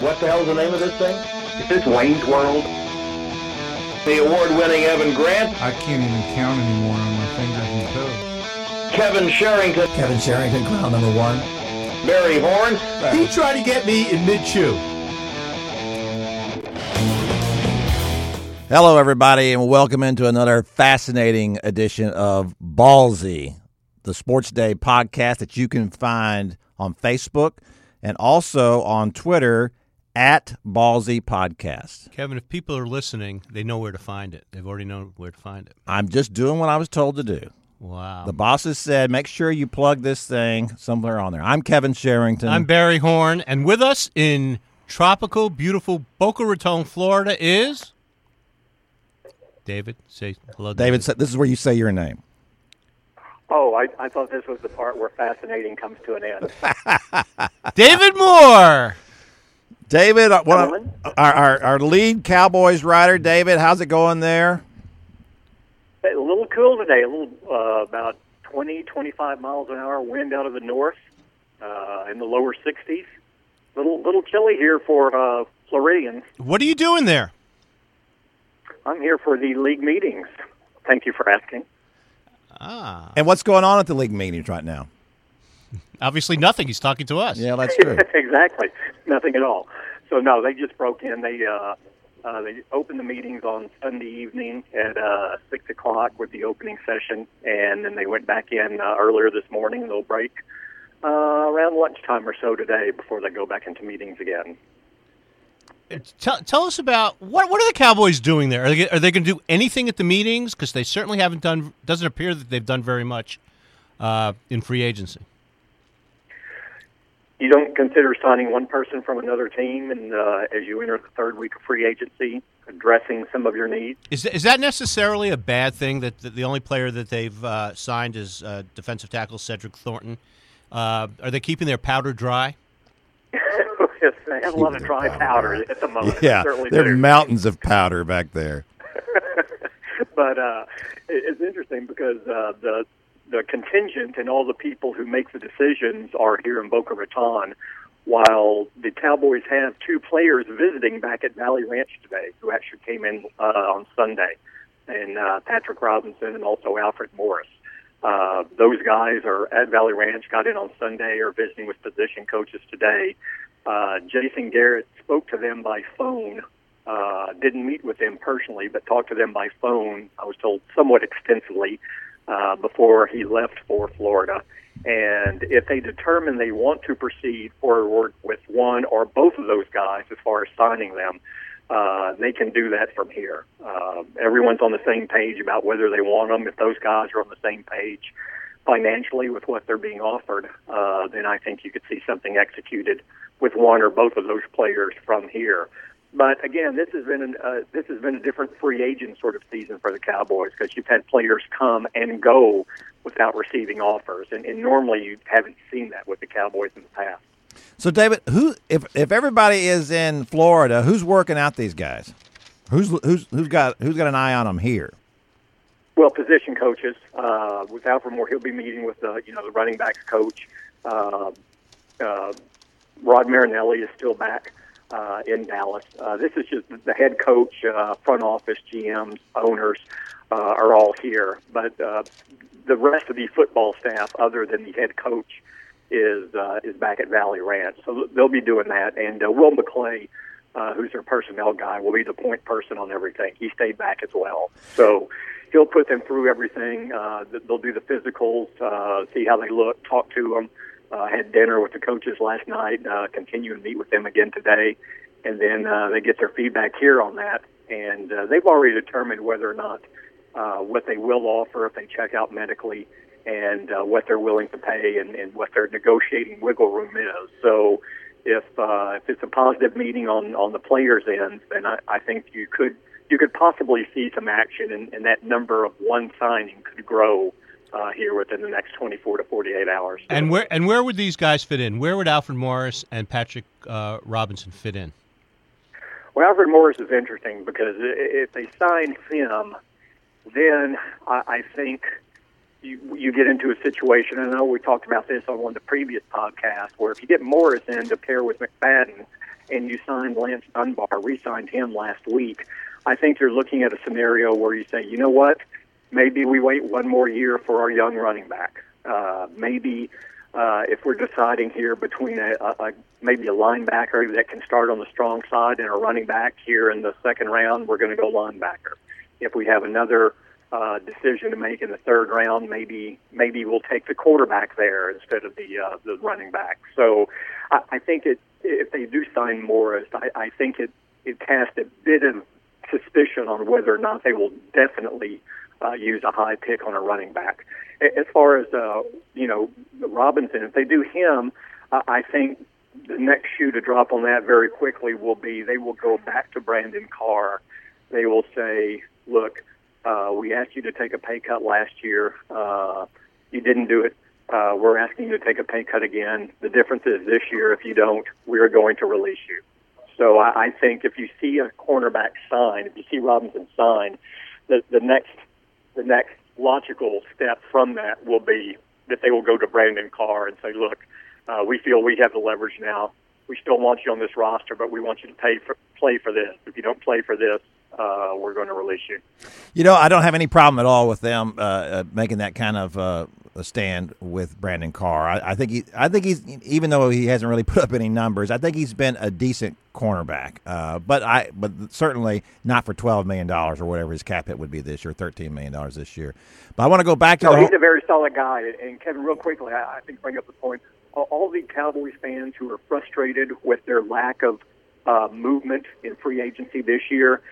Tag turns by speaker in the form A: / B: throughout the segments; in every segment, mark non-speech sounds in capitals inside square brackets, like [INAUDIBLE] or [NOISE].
A: What the hell's the name of this thing?
B: Is this Wayne's World?
A: The award-winning Evan Grant,
C: I can't even count anymore on my fingers and toes.
A: Kevin Sherrington,
D: Kevin Sherrington, ground number one.
A: Barry Horn,
E: He tried to get me in mid-chew.
F: Hello, everybody, and welcome into another fascinating edition of Ballsy, the Sports Day podcast that you can find on Facebook and also on Twitter at Ballsy Podcast.
G: Kevin, if people are listening, they know where to find it. They've already known where to find it.
F: I'm just doing what I was told to do.
G: Wow.
F: The bosses said, make sure you plug this thing somewhere on there. I'm Kevin Sherrington.
G: I'm Barry Horn, and with us in tropical, beautiful Boca Raton, Florida is David. Say hello,
F: David, said- this is where you say your name.
B: Oh, I, I thought this was the part where fascinating comes to an end. [LAUGHS] [LAUGHS]
G: David Moore.
F: David, uh, one of-
B: Gentlemen.
F: our, our, our lead Cowboys writer, David, how's it going there?
B: a little cool today, a little uh, about 20, 25 miles an hour wind out of the north uh, in the lower 60s. Little little chilly here for uh, Floridians.
G: What are you doing there?
B: I'm here for the league meetings. Thank you for asking.
G: Ah,
F: And what's going on at the league meetings right now?
G: Obviously nothing. He's talking to us.
F: Yeah, that's true. [LAUGHS]
B: exactly. Nothing at all. So no, they just broke in. They uh, uh, they opened the meetings on Sunday evening at uh, six o'clock with the opening session, and then they went back in uh, earlier this morning. They'll break uh, around lunchtime or so today before they go back into meetings again.
G: Tell, tell us about what what are the Cowboys doing there? Are they, are they going to do anything at the meetings? Because they certainly haven't done. Doesn't appear that they've done very much uh, in free agency.
B: You don't consider signing one person from another team, and uh, as you enter the third week of free agency, addressing some of your needs.
G: Is is that necessarily a bad thing that the, the only player that they've uh, signed is uh, defensive tackle Cedric Thornton? Uh, are they keeping their powder dry? [LAUGHS]
B: yes, they have a lot of dry powder at the moment.
F: Yeah, there are mountains of powder back there. [LAUGHS]
B: but uh, it's interesting because uh, the the contingent and all the people who make the decisions are here in Boca Raton, while the Cowboys have two players visiting back at Valley Ranch today who actually came in uh, on Sunday, and uh, Patrick Robinson and also Alfred Morris. Uh, those guys are at Valley Ranch, got in on Sunday, are visiting with position coaches today. Uh, Jason Garrett spoke to them by phone uh, didn't meet with them personally, but talked to them by phone. I was told somewhat extensively uh, before he left for Florida. And if they determine they want to proceed forward with one or both of those guys as far as signing them, uh, they can do that from here. Uh, everyone's on the same page about whether they want them. If those guys are on the same page financially with what they're being offered, uh, then I think you could see something executed with one or both of those players from here. But again, this has been an, uh, this has been a different free agent sort of season for the Cowboys because you've had players come and go without receiving offers, and, and normally you haven't seen that with the Cowboys in the past.
F: So, David, who if if everybody is in Florida, who's working out these guys? Who's who's who's got who's got an eye on them here?
B: Well, position coaches uh, with Alfred Moore, he'll be meeting with the you know the running backs coach. Uh, uh, Rod Marinelli is still back uh, in Dallas. Uh, this is just the head coach, uh, front office, GMs, owners uh, are all here, but uh, the rest of the football staff, other than the head coach, is uh, is back at Valley Ranch. So they'll be doing that, and uh, Will McClay. Uh, who's their personnel guy will be the point person on everything. He stayed back as well, so he'll put them through everything. Uh, they'll do the physicals, uh, see how they look, talk to them. Uh, had dinner with the coaches last night. Uh, continue to meet with them again today, and then uh, they get their feedback here on that. And uh, they've already determined whether or not uh, what they will offer if they check out medically, and uh, what they're willing to pay, and, and what their negotiating wiggle room is. So. If uh, if it's a positive meeting on on the players' end, then I, I think you could you could possibly see some action, and, and that number of one signing could grow uh, here within the next 24 to 48 hours.
G: And where and where would these guys fit in? Where would Alfred Morris and Patrick uh, Robinson fit in?
B: Well, Alfred Morris is interesting because if they sign him, then I, I think you, you get into a situation. And I know we talked about this on one of the previous podcasts, where if you get Morris in to pair with McFadden, and you signed Lance Dunbar, re-signed him last week, I think you're looking at a scenario where you say, you know what, maybe we wait one more year for our young running back. Uh, maybe uh, if we're deciding here between a, a, a maybe a linebacker that can start on the strong side and a running back here in the second round, we're going to go linebacker. If we have another uh, decision to make in the third round, maybe maybe we'll take the quarterback there instead of the uh, the running back. So I, I think it if they do sign Morris, I, I think it it casts a bit of suspicion on whether or not they will definitely uh, use a high pick on a running back. As far as uh, you know, Robinson, if they do him, uh, I think the next shoe to drop on that very quickly will be they will go back to Brandon Carr. They will say, "Look, uh, we asked you to take a pay cut last year. Uh, you didn't do it. Uh, we're asking you to take a pay cut again. The difference is this year, if you don't, we are going to release you." So I, I think if you see a cornerback sign, if you see Robinson sign, the the next the next logical step from that will be that they will go to Brandon Carr and say, "Look, uh, we feel we have the leverage now. We still want you on this roster, but we want you to pay for play for this. If you don't play for this, uh, we're going to release you."
F: You know, I don't have any problem at all with them uh, uh, making that kind of uh, a stand with Brandon Carr. I, I, think he, I think he's even though he hasn't really [LAUGHS] put up any numbers, I think he's been a decent cornerback. Uh, but I, but certainly not for twelve million dollars or whatever his cap hit would be this year, thirteen million dollars this year. But I want to go back to.
B: No,
F: the
B: he's
F: whole,
B: a very solid guy, and Kevin, real quickly, I, I think bring up the point. All, all the Cowboys fans who are frustrated with their lack of uh, movement in free agency this year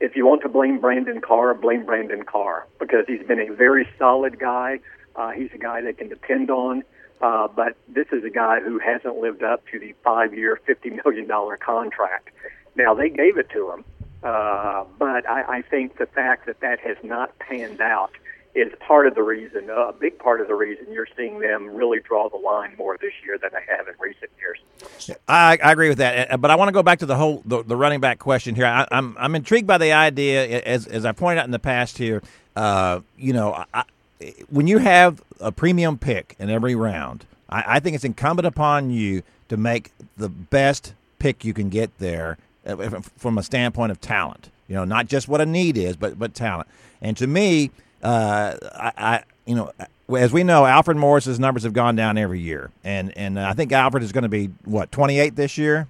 B: if you want to blame Brandon Carr, blame Brandon Carr because he's been a very solid guy. Uh, he's a guy they can depend on. Uh, but this is a guy who hasn't lived up to the five-year, fifty million dollar contract. Now they gave it to him, uh, but I, I think the fact that that has not panned out is part of the reason, a big part of the reason you're seeing them really draw the line more this year than they have in recent years.
F: I, I agree with that, Uh, but I want to go back to the whole the, the running back question here. I, I'm I'm intrigued by the idea, as as I pointed out in the past here. Uh, you know, I, when you have a premium pick in every round, I, I think it's incumbent upon you to make the best pick you can get there from a standpoint of talent. You know, not just what a need is, but but talent. And to me, uh, I, I you know as we know, Alfred Morris's numbers have gone down every year, and and I think Alfred is going to be what 28 this year.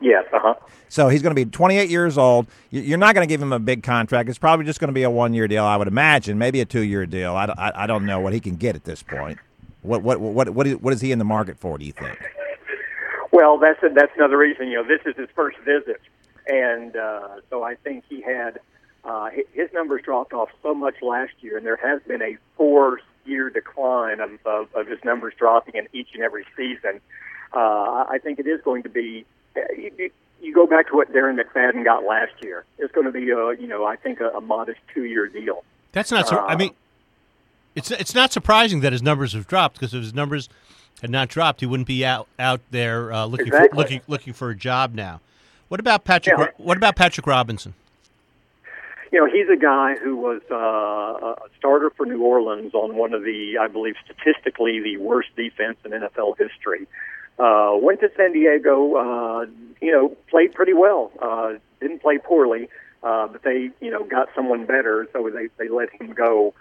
B: Yes, uh huh.
F: So he's going to be 28 years old. You're not going to give him a big contract. It's probably just going to be a one year deal, I would imagine, maybe a two year deal. I, I, I, don't know what he can get at this point. What what what what is, what is he in the market for? Do you think?
B: Well, that's a, that's another reason. You know, this is his first visit, and uh, so I think he had uh, his numbers dropped off so much last year, and there has been a four year decline of, of, of his numbers dropping in each and every season. Uh, I think it is going to be. You, you go back to what Darren McFadden got last year. It's going to be a, you know, I think a, a modest two-year deal.
G: That's not. So, uh, I mean, it's it's not surprising that his numbers have dropped because if his numbers had not dropped, he wouldn't be out out there uh, looking
B: exactly.
G: for looking looking for a job now. What about Patrick? Yeah. What about Patrick Robinson?
B: You know, he's a guy who was uh, a starter for New Orleans on one of the, I believe, statistically the worst defense in NFL history. Uh, went to San Diego, uh, you know, played pretty well. Uh, didn't play poorly, uh, but they, you know, got someone better, so they they let him go.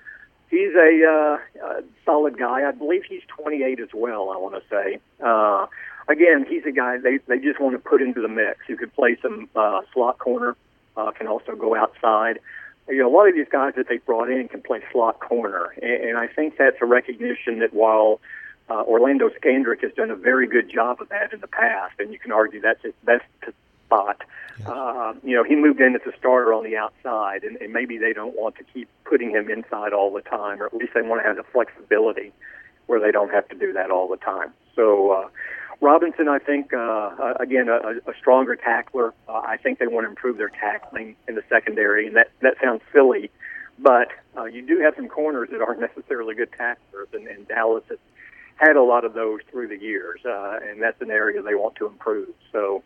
B: He's a, uh, a solid guy. I believe he's 28 as well. I want to say. Uh, again, he's a guy they they just want to put into the mix. You could play some uh, slot corner, uh, can also go outside. You know, a lot of these guys that they brought in can play slot corner, and, and I think that's a recognition that while uh, Orlando Scandrick has done a very good job of that in the past, and you can argue that's his best spot. Yes. Uh, you know, he moved in as a starter on the outside, and, and maybe they don't want to keep putting him inside all the time, or at least they want to have the flexibility where they don't have to do that all the time. So, uh, Robinson, I think, uh, again, a, a stronger tackler. Uh, I think they want to improve their tackling in the secondary, and that that sounds silly, but uh, you do have some corners that aren't necessarily good tacklers, and, and Dallas has had a lot of those through the years, uh, and that's an area they want to improve. So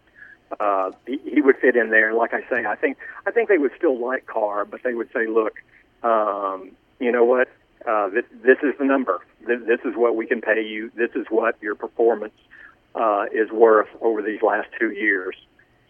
B: uh, he, he would fit in there. Like I say, I think I think they would still like Carr, but they would say, look, um, you know what? Uh, this, this is the number. This, this is what we can pay you. This is what your performance uh, is worth over these last two years.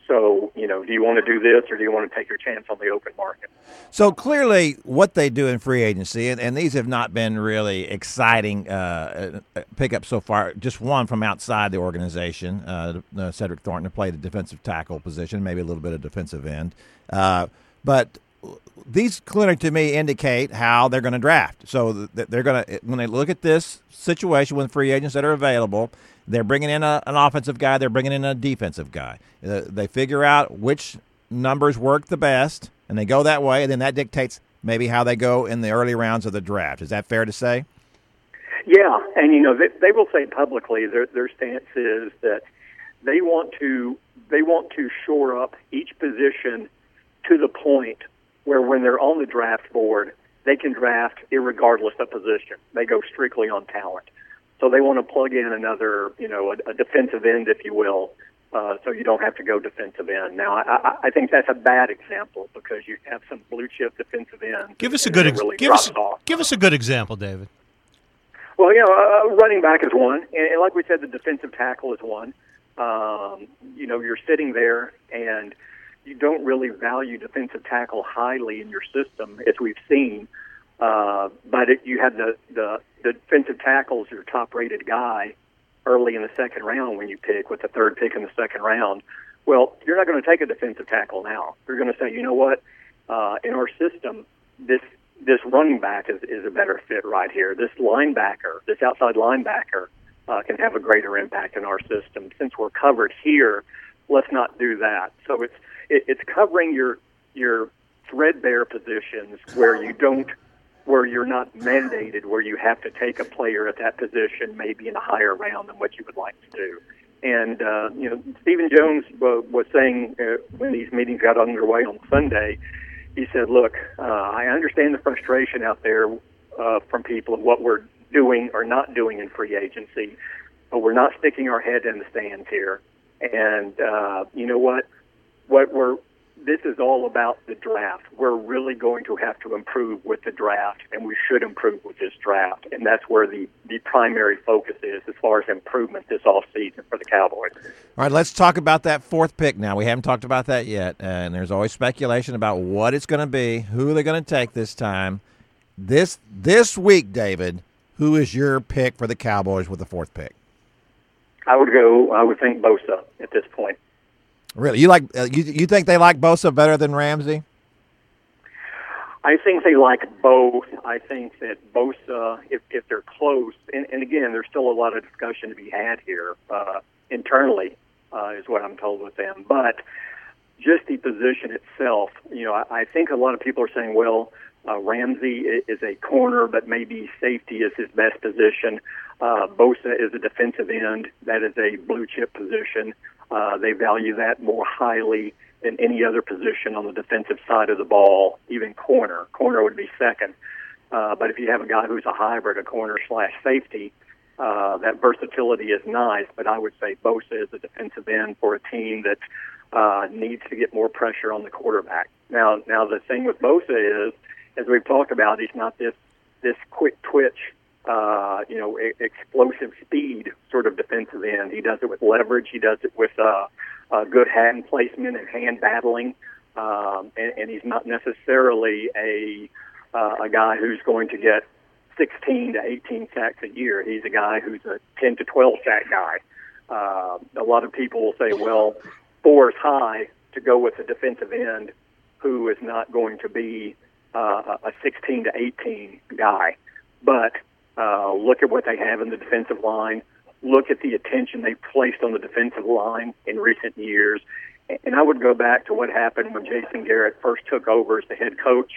B: So, you know, do you want to do this or do you want to take your chance on the open market?
F: So clearly, what they do in free agency, and, and these have not been really exciting uh, uh, pickups so far. Just one from outside the organization, uh, uh, Cedric Thornton, to play the defensive tackle position, maybe a little bit of defensive end. Uh, but these clearly to me indicate how they're going to draft. So they're going to when they look at this situation with free agents that are available, they're bringing in a, an offensive guy, they're bringing in a defensive guy. Uh, they figure out which numbers work the best, and they go that way, and then that dictates maybe how they go in the early rounds of the draft. Is that fair to say?
B: Yeah, and you know they, they will say publicly their their stance is that they want to they want to shore up each position to the point where when they're on the draft board, they can draft irregardless of position. They go strictly on talent. So they want to plug in another, you know, a, a defensive end, if you will, uh, so you don't have to go defensive end. Now, I, I think that's a bad example because you have some blue chip defensive end.
G: Give us a good ex-
B: really
G: give us
B: off.
G: give us a good example, David.
B: Well, you know, uh, running back is one, and, and like we said, the defensive tackle is one. Um, you know, you're sitting there and you don't really value defensive tackle highly in your system, as we've seen. Uh, but it, you had the, the the defensive tackle is your top rated guy early in the second round when you pick with the third pick in the second round. Well, you're not going to take a defensive tackle now. You're going to say, you know what, uh, in our system, this this running back is, is a better fit right here. This linebacker, this outside linebacker, uh, can have a greater impact in our system. Since we're covered here, let's not do that. So it's it, it's covering your your threadbare positions where you don't where you're not mandated where you have to take a player at that position maybe in a higher round than what you would like to do. And uh, you know, Stephen Jones was saying uh, when these meetings got underway on Sunday, he said, "Look, uh, I understand the frustration out there uh, from people of what we're doing or not doing in free agency, but we're not sticking our head in the stands here. And uh, you know what? What we're this is all about the draft. We're really going to have to improve with the draft, and we should improve with this draft. And that's where the, the primary focus is as far as improvement this off season for the Cowboys.
F: All right, let's talk about that fourth pick now. We haven't talked about that yet, uh, and there's always speculation about what it's going to be, who they're going to take this time. This this week, David, who is your pick for the Cowboys with the fourth pick?
B: I would go. I would think Bosa at this point.
F: Really, you like uh, you you think they like Bosa better than Ramsey?
B: I think they like both. I think that Bosa, if if they're close, and, and again, there's still a lot of discussion to be had here uh, internally, uh, is what I'm told with them. But just the position itself, you know, I, I think a lot of people are saying, well, uh, Ramsey is a corner, but maybe safety is his best position. Uh, Bosa is a defensive end. That is a blue chip position. Uh, they value that more highly than any other position on the defensive side of the ball, even corner. Corner would be second. Uh, but if you have a guy who's a hybrid, a corner slash safety, uh, that versatility is nice. But I would say Bosa is a defensive end for a team that uh, needs to get more pressure on the quarterback. Now, now the thing with Bosa is, as we've talked about, he's not this this quick twitch uh, you know, e- explosive speed sort of defensive end. He does it with leverage. He does it with uh, uh, good hand placement and hand battling. Um, and, and he's not necessarily a uh, a guy who's going to get 16 to 18 sacks a year. He's a guy who's a 10 to 12 sack guy. Uh, a lot of people will say, well, four is high to go with a defensive end who is not going to be uh, a 16 to 18 guy. But uh, look at what they have in the defensive line. Look at the attention they placed on the defensive line in recent years. And I would go back to what happened when Jason Garrett first took over as the head coach.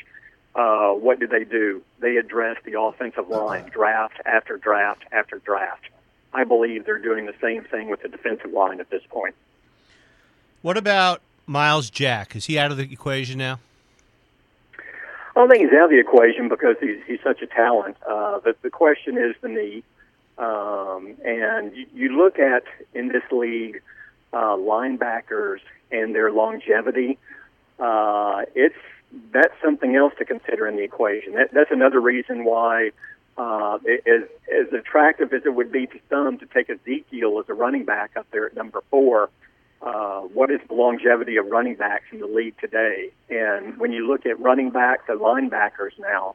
B: Uh, what did they do? They addressed the offensive line draft after draft after draft. I believe they're doing the same thing with the defensive line at this point.
G: What about Myles Jack? Is he out of the equation now?
B: I don't think he's out of the equation because he's he's such a talent. Uh, the the question is the knee, um, and you, you look at in this league uh, linebackers and their longevity. Uh, it's that's something else to consider in the equation. That, that's another reason why, uh, as as attractive as it would be to some to take Ezekiel as a running back up there at number four, uh, what is the longevity of running backs in the league today. And when you look at running backs and linebackers now,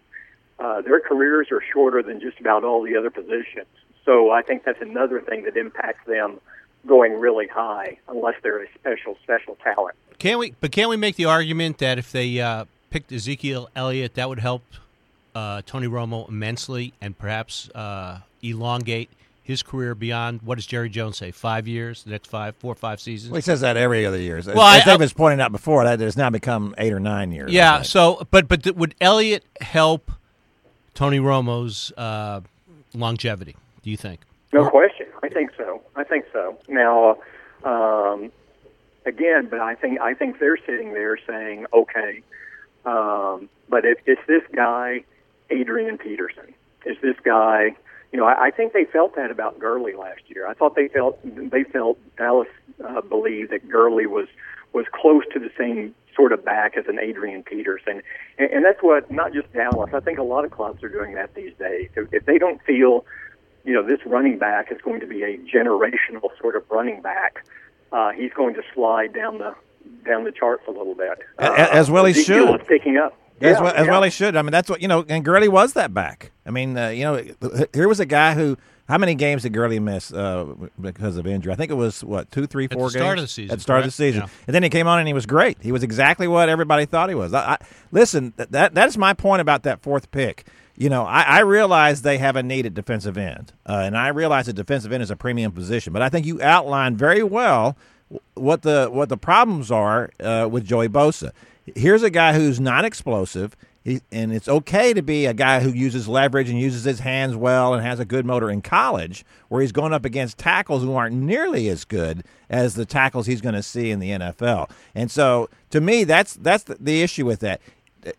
B: uh, their careers are shorter than just about all the other positions. So I think that's another thing that impacts them going really high, unless they're a special, special talent.
G: Can we? But can we make the argument that if they uh, picked Ezekiel Elliott, that would help uh, Tony Romo immensely, and perhaps uh, elongate his career beyond what does Jerry Jones say? Five years, the next five, four or five seasons.
F: Well, he says that every other year. As,
G: Well, I-
F: as Dave was pointing out before, that has now become eight or nine years.
G: Yeah. So, but but th- would Elliott help Tony Romo's uh, longevity? Do you think?
B: No question. I think so. I think so. Now, um, again, but I think I think they're sitting there saying, okay, um, but if it's this guy, Adrian Peterson, is this guy? You know, I, I think they felt that about Gurley last year. I thought they felt they felt Dallas uh, believed that Gurley was was close to the same sort of back as an Adrian Peterson, and, and that's what not just Dallas. I think a lot of clubs are doing that these days. If, if they don't feel you know, this running back is going to be a generational sort of running back. Uh, he's going to slide down the down the charts a little bit. Uh,
F: as well he
B: Ezekiel
F: should.
B: picking up.
F: As,
B: Yeah,
F: well, as
B: yeah.
F: well he should. I mean, that's what you know. And Gurley was that back. I mean, uh, you know, here was a guy who. How many games did Gurley miss uh, because of injury? I think it was what two, three, four three,
G: At the
F: four
G: start
F: games
G: of the season,
F: At the start of the season,
G: Yeah.
F: and then he came on and he was great. He was exactly what everybody thought he was. I, I, listen, that, that that's my point about that fourth pick. You know, I, I realize they have a needed defensive end, uh, and I realize that defensive end is a premium position. But I think you outlined very well what the what the problems are uh, with Joey Bosa. Here's a guy who's not explosive, he, and it's okay to be a guy who uses leverage and uses his hands well and has a good motor in college, where he's going up against tackles who aren't nearly as good as the tackles he's going to see in the NFL. And so, to me, that's that's the, the issue with that.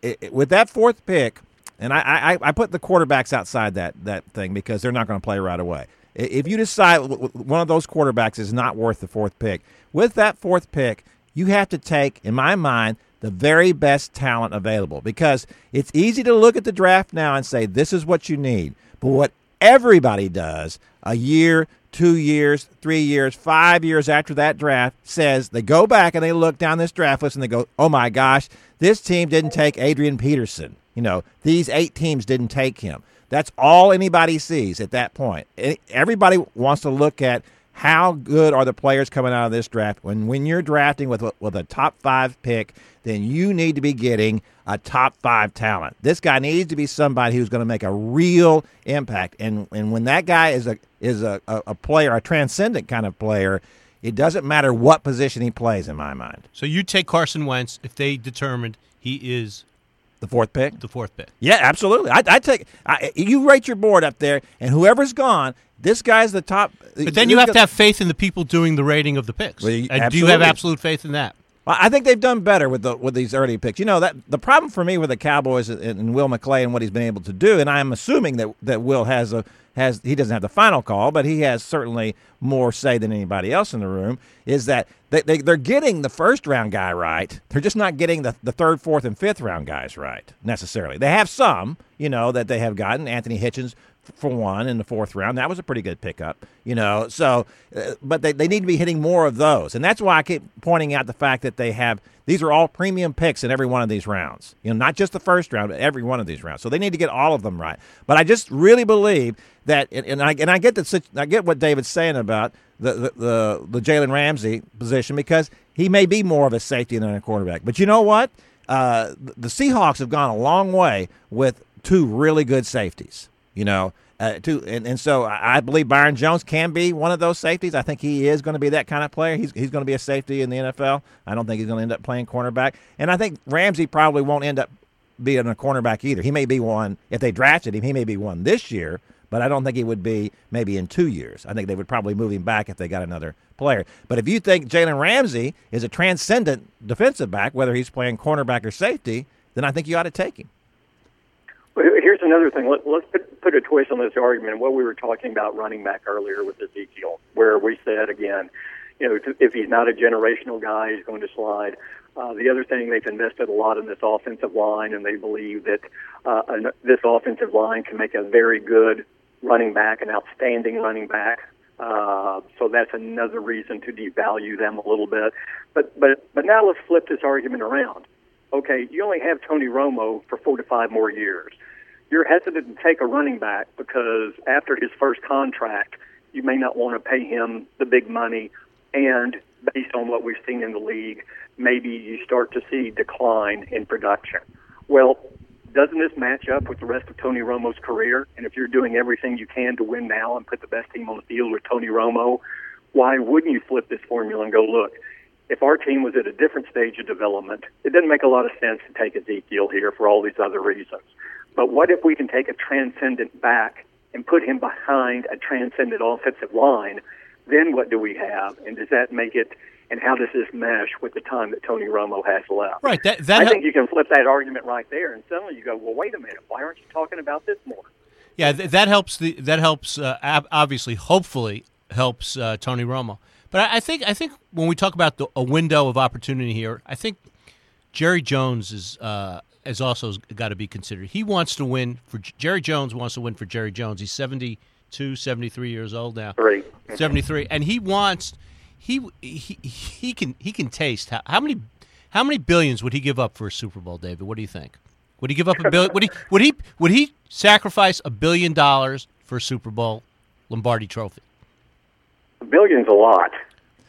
F: It- it- with that fourth pick, and I, I, I put the quarterbacks outside that, that thing because they're not going to play right away. If you decide one of those quarterbacks is not worth the fourth pick, with that fourth pick, you have to take, in my mind, the very best talent available because it's easy to look at the draft now and say, this is what you need. But what everybody does a year, two years, three years, five years after that draft says they go back and they look down this draft list and they go, oh my gosh, this team didn't take Adrian Peterson. You know, these eight teams didn't take him. That's all anybody sees at that point. Everybody wants to look at how good are the players coming out of this draft. When when you're drafting with with a top five pick, then you need to be getting a top five talent. This guy needs to be somebody who's going to make a real impact. And and when that guy is a is a, a, a player, a transcendent kind of player, it doesn't matter what position he plays. In my mind,
G: So you take Carson Wentz if they determined he is
F: the fourth pick.
G: the fourth pick.
F: Yeah, absolutely. I, I take I, you rate your board up there, and whoever's gone, this guy's the top.
G: But uh, then you have to have faith in the people doing the rating of the picks.
F: Well, you-
G: and do you have absolute faith in that?
F: Well, I think they've done better with the with these early picks. You know that the problem for me with the Cowboys and, and Will McClay and what he's been able to do, and I'm assuming that that Will has a has he doesn't have the final call, but he has certainly more say than anybody else in the room. Is that they, they they're getting the first round guy right? They're just not getting the the third, fourth, and fifth round guys right necessarily. They have some, you know, that they have gotten Anthony Hitchens for one in the fourth round. That was a pretty good pickup, you know. So, uh, but they, they need to be hitting more of those, and that's why I keep pointing out the fact that they have these are all premium picks in every one of these rounds. You know, not just the first round, but every one of these rounds. So they need to get all of them right. But I just really believe that, and, and I and I get the I get what David's saying about the the the, the Jalen Ramsey position because he may be more of a safety than a quarterback. But you know what? Uh, the the Seahawks have gone a long way with two really good safeties you know. Uh, to and, and so I I believe Byron Jones can be one of those safeties. I think he is going to be that kind of player. He's he's going to be a safety in the NFL. I don't think he's going to end up playing cornerback. And I think Ramsey probably won't end up being a cornerback either. He may be one if they drafted him. He may be one this year, but I don't think he would be maybe in two years. I think they would probably move him back if they got another player. But if you think Jalen Ramsey is a transcendent defensive back, whether he's playing cornerback or safety, then I think you ought to take him.
B: Another thing. Let, let's put, put a twist on this argument. What we were talking about running back earlier with Ezekiel, where we said again, you know, if he's not a generational guy, he's going to slide. Uh, the other thing, they've invested a lot in this offensive line, and they believe that uh, an- this offensive line can make a very good running back, an outstanding running back. Uh, so that's another reason to devalue them a little bit. But but but now let's flip this argument around. Okay, you only have Tony Romo for four to five more years. You're hesitant to take a running back because after his first contract, you may not want to pay him the big money, and based on what we've seen in the league, maybe you start to see decline in production. Well, doesn't this match up with the rest of Tony Romo's career? And if you're doing everything you can to win now and put the best team on the field with Tony Romo, why wouldn't you flip this formula and go, look, if our team was at a different stage of development, it doesn't make a lot of sense to take Ezekiel here for all these other reasons. But what if we can take a transcendent back and put him behind a transcendent offensive line? Then what do we have? And does that make it? And how does this mesh with the time that Tony Romo has left?
G: Right. That that
B: I
G: hel-
B: think you can flip that argument right there, and suddenly you go, "Well, wait a minute. Why aren't you talking about this more?"
G: yeah th- that helps the that helps uh, ab- obviously hopefully helps uh, Tony Romo. But I, I think I think when we talk about the, a window of opportunity here, I think Jerry Jones is uh, is also got to be considered. He wants to win for Jerry Jones wants to win for Jerry Jones. He's 72, 73 years old now.
B: Three. Mm-hmm.
G: 73 and he wants he he he can he can taste how, how many how many billions would he give up for a Super Bowl, David? What do you think? Would he give up a billion? Would he would he would he sacrifice a billion dollars for a Super Bowl Lombardi Trophy?
B: A billion's a lot.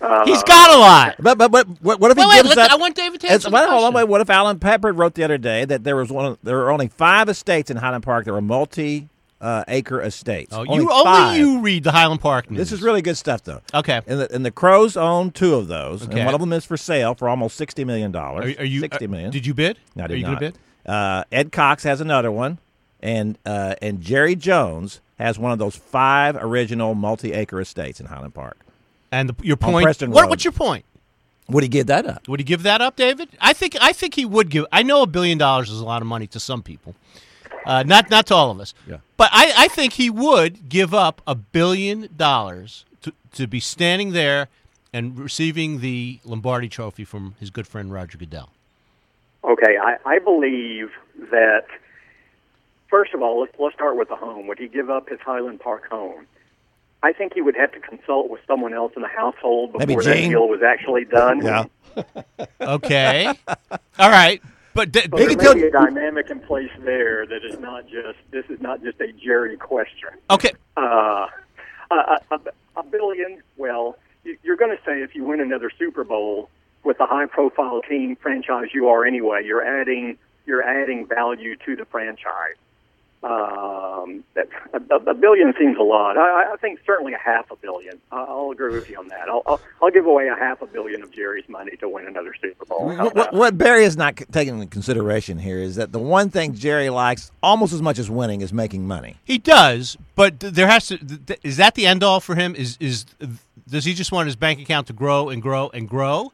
B: Uh,
G: He's got a lot.
F: But but but what, what if he
G: Wait, wait,
F: gives
G: let-
F: up?
G: I want David to
F: It's-
G: answer the
F: well, hold on,
G: question.
F: wait. What if Alan Peppard wrote the other day that there was one? There were only five estates in Highland Park that were multi uh, acre estates.
G: Oh,
F: only
G: you only
F: five.
G: you read the Highland Park news.
F: This is really good stuff, though.
G: okay.
F: And the, and the Crows own two of those,
G: Okay.
F: and one of them is for sale for almost sixty million dollars.
G: Are, are you
F: sixty
G: uh. Did you bid?
F: No, I
G: Are you
F: not.
G: gonna bid?
F: Uh, Ed Cox has another one, and uh, and Jerry Jones has one of those five original multi-acre estates in Highland Park.
G: And the, your
F: On
G: point.
F: Preston
G: what,
F: Road.
G: what's your point?
F: Would he give that up?
G: Would he give that up, David? I think I think he would give. I know a billion dollars is a lot of money to some people, uh, not not to all of us.
F: Yeah.
G: But I, I think he would give up a billion dollars to to be standing there and receiving the Lombardi Trophy from his good friend Roger Goodell.
B: Okay, I, I believe that first of all, let's let's start with the home. Would he give up his Highland Park home? I think he would have to consult with someone else in the household before that deal was actually done. Yeah. [LAUGHS]
G: Okay, all right, but d-
B: But
F: He
B: there
F: could
B: may
F: tell-
B: be a dynamic in place there that is not just this is not just a Jerry question.
G: okay,
B: Uh, a, a, a billion. Well, you- you're going to say if you win another Super Bowl with the high-profile team franchise you are anyway, you're adding you're adding value to the franchise. Um, that, a, a billion seems a lot. I, I think certainly a half a billion. I- I'll agree with you on that. I'll, I'll, I'll give away a half a billion of Jerry's money to win another Super Bowl.
F: What, what, what Barry is not taking into consideration here is that the one thing Jerry likes almost as much as winning is making money.
G: he does. But there has to. Th- th- is that the end all for him? Is is does he just want his bank account to grow and grow and grow?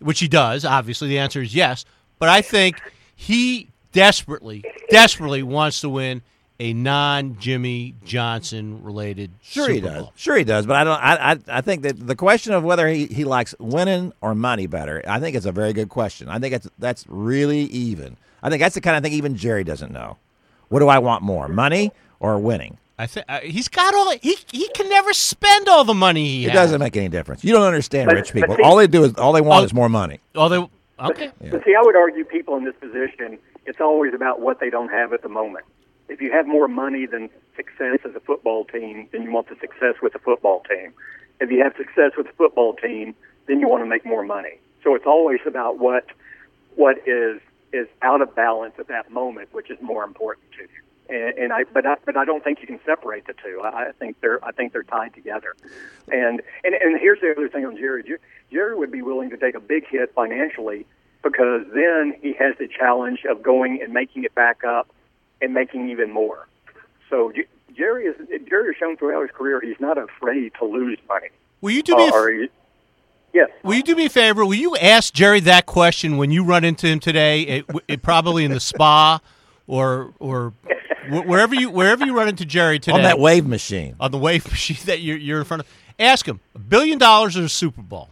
G: Which he does. Obviously, the answer is yes. But I think he desperately, desperately wants to win a non Jimmy Johnson related.
F: Sure
G: Super
F: he does.
G: Bowl.
F: Sure he does. But I don't. I, I I think that the question of whether he, he likes winning or money better, I think it's a very good question. I think it's that's really even. I think that's the kind of thing even Jerry doesn't know. What do I want more, money or winning?
G: I think uh, he's got all. He he can never spend all the money he
F: It
G: has.
F: doesn't make any difference. You don't understand
B: But-
F: rich people.
B: see-
F: all they do is all they want
G: Oh.
F: is more money.
G: Although, okay,
B: But see, I would argue people in this position, it's always about what they don't have at the moment. If you have more money than success as a football team, then you want the success with the football team. If you have success with the football team, then you want to make more money. So it's always about what what is is out of balance at that moment, which is more important to you. And, and I, but I, but I don't think you can separate the two. I, I think they're, I think they're tied together. And, and and here's the other thing on Jerry. Jerry would be willing to take a big hit financially because then he has the challenge of going and making it back up and making even more. So Jerry is Jerry has shown throughout his career he's not afraid to lose money.
G: will you do me? a- uh,
B: Or he- yes,
G: Will you do me a favor? Will you ask Jerry that question when you run into him today? Eh, it, it, eh, probably in the spa, or or wherever you wherever you run into Jerry today
F: On that wave machine.
G: on the wave [LAUGHS] machine that you're, you're in front of. Ask him a billion dollars or a Super Bowl.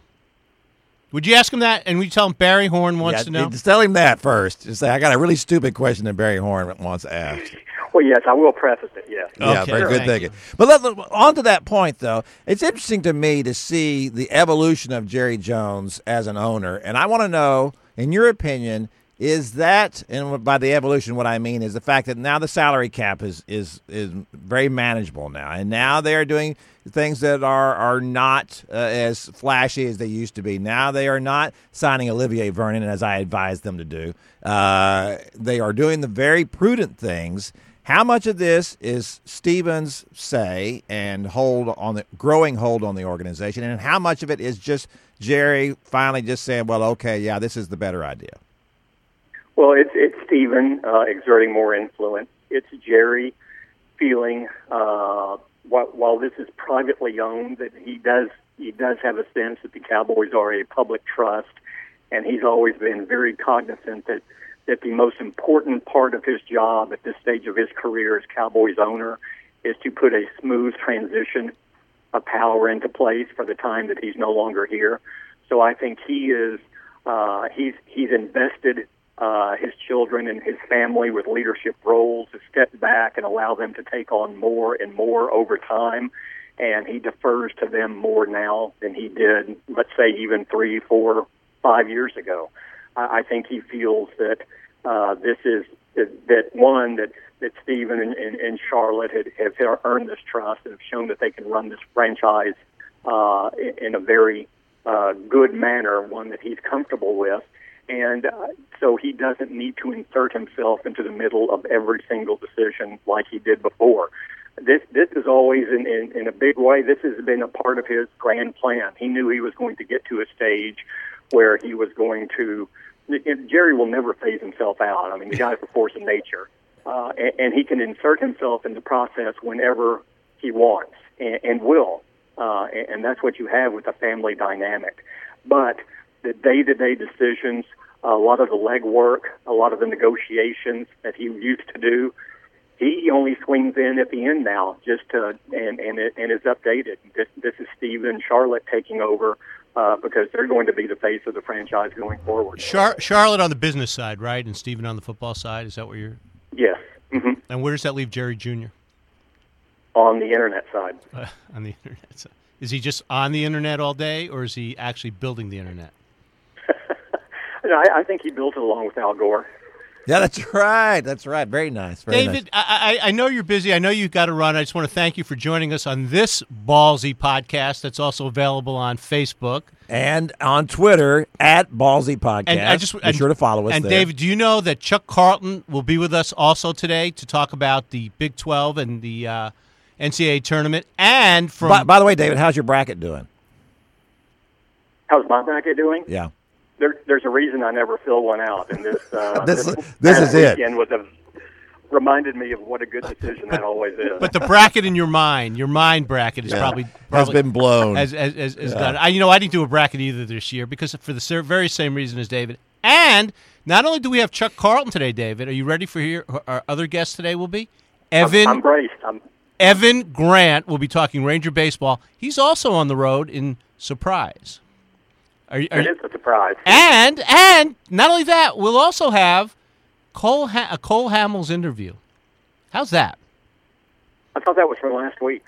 G: Would you ask him that? And we tell him Barry Horn wants
F: Yeah,
G: to know?
F: Just tell him that first. Just say I got a really stupid question that Barry Horn wants asked.
B: Well, yes, I will preface it. Yes.
F: Yeah,
G: Okay,
F: very good
G: thank
F: thinking. But let, let- on to that point, though, it's interesting to me to see the evolution of Jerry Jones as an owner, and I want to know, in your opinion, is that, and by the evolution, what I mean is the fact that now the salary cap is is is very manageable now, and now they are doing things that are are not uh, as flashy as they used to be. Now they are not signing Olivier Vernon as I advised them to do. Uh, they are doing the very prudent things. How much of this is Stephen's say and hold on the growing hold on the organization, and how much of it is just Jerry finally just saying, "Well, okay, yeah, this is the better idea."
B: Well, it's it's Stephen uh, exerting more influence. It's Jerry feeling uh, while, while this is privately owned that he does he does have a sense that the Cowboys are a public trust, and he's always been very cognizant that that the most important part of his job at this stage of his career as Cowboys owner is to put a smooth transition of power into place for the time that he's no longer here. So I think he is uh, he's he's invested uh, his children and his family with leadership roles to step back and allow them to take on more and more over time. And he defers to them more now than he did, let's say, even three, four, five years ago. I, I think he feels that uh, this is that, one that that Stephen and, and, and Charlotte had, have earned this trust and have shown that they can run this franchise uh, in a very uh, good manner, one that he's comfortable with. And uh, so he doesn't need to insert himself into the middle of every single decision like he did before. This this is always in, in, in a big way. This has been a part of his grand plan. He knew he was going to get to a stage where he was going to. Jerry will never phase himself out. I mean, the guy's a force of nature, uh, and, and he can insert himself in the process whenever he wants and, and will. Uh, and, and that's what you have with a family dynamic. But the day-to-day decisions, a lot of the legwork, a lot of the negotiations that he used to do, he only swings in at the end now, just to and and it, and is updated. This this is Steve and Charlotte taking over uh, because they're going to be the face of the franchise going forward.
G: Char- Charlotte on the business side, right, and Stephen on the football side. Is that where you're?
B: Yes, hmm
G: And where does that leave Jerry Jr.
B: on the internet side.
G: Uh, [LAUGHS] on the internet? side? Is he just on the internet all day, or is he actually building the internet?
B: And I, I think he built it along with Al Gore. [LAUGHS]
F: Yeah, that's right. That's right. Very nice. Very.
G: David, I, I, I know you're busy. I know you've got to run. I just want to thank you for joining us on this ballsy podcast that's also available on Facebook.
F: and on Twitter at Ballsy Podcast.
G: And I just
F: be
G: and,
F: sure to follow us
G: And
F: there.
G: David, do you know that Chuck Carlton will be with us also today to talk about the Big 12 and the uh, NCAA tournament? And from
F: by, by the way, David, how's your bracket doing?
B: How's my bracket doing?
F: Yeah.
B: There, there's a reason I never fill one out, and this uh, [LAUGHS]
F: This- this
B: past
F: is it.
B: weekend was a reminded me of what a good decision that always is.
G: but the bracket in your mind, your mind bracket is
F: Yeah.
G: probably,
F: Has
G: probably
F: been blown.
G: Has, has, has, has done. I, you know, I didn't do a bracket either this year because for the ser- very same reason as David. And not only do we have Chuck Carlton today, David. Are you ready for here? Our other guest today will be Evan.
B: I'm, I'm braced. I'm,
G: Evan Grant will be talking Ranger baseball. He's also on the road in Surprise. Are, you- are
B: it
G: you-
B: is a surprise.
G: and and not only that, we'll also have Cole ha- a Cole Hamels interview. How's that?
B: I thought that was from last week.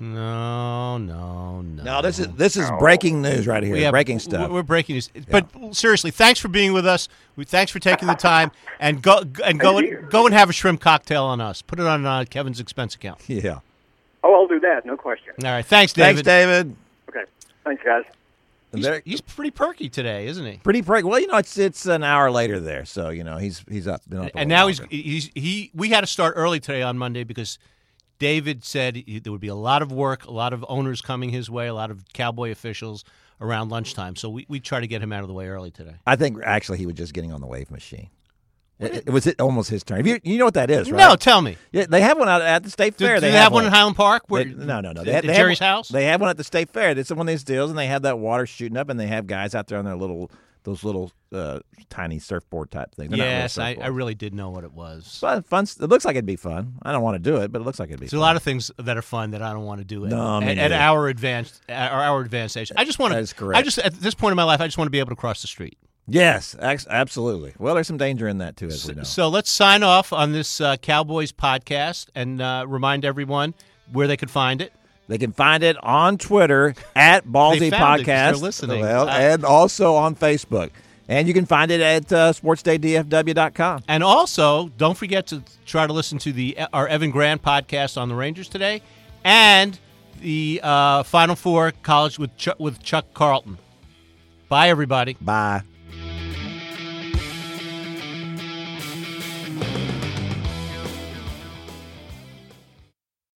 G: No, no, no.
F: No, this is this is breaking news right here.
G: We have-
F: breaking stuff.
G: We're breaking news. But seriously, thanks for being with us. We, thanks for taking the time and go and go and, go and have a shrimp cocktail on us. Put it on uh, Kevin's expense account.
F: yeah.
B: Oh, I'll do that. No question.
G: All right, thanks, David.
F: Thanks,
G: David.
F: David.
B: Okay. Thanks, guys.
G: He's,
F: there-
G: he's pretty perky today, isn't he?
F: pretty perky. Well, you know, it's it's an hour later there, so you know he's he's up. Been up
G: and now he's he's he. We had to start early today on Monday because David said he, there would be a lot of work, a lot of owners coming his way, a lot of cowboy officials around lunchtime. So we we try to get him out of the way early today.
F: I think actually he was just getting on the wave machine. It, it was it almost his turn. You, you know what that is, right?
G: No, tell me.
F: Yeah, they have one out at the state fair.
G: do
F: they
G: they have one in Highland Park? Where,
F: They- no, no, no.
G: They,
F: They, they have
G: Jerry's
F: one-
G: house.
F: They have one at the state fair. It's one of these deals, and they have that water shooting up, and they have guys out there on their little those little uh, tiny surfboard type things. They're
G: yes, I, I really did know what it was.
F: Fun, fun. It looks like it'd be fun. I don't want to do it, but it looks like it'd be.
G: There's a lot of things that are fun that I don't want to do at,
F: No,
G: at, at our advanced at our advanced age. I just want to.
F: That is correct.
G: I just at this point in my life, I just want to be able to cross the street.
F: Yes, absolutely. Well, there's some danger in that too, as we know.
G: So let's sign off on this uh, Cowboys podcast and uh, remind everyone where they could find it.
F: They can find it on Twitter [LAUGHS] at Ballsy
G: They found it 'cause
F: Podcast.
G: listening.
F: Well,
G: Uh,
F: and also on Facebook. And you can find it at uh, sportsdaydfw.com.
G: And also, don't forget to try to listen to the our Evan Grant podcast on the Rangers today, and the uh, Final Four College with Chuck, with Chuck Carlton. Bye, everybody.
F: Bye.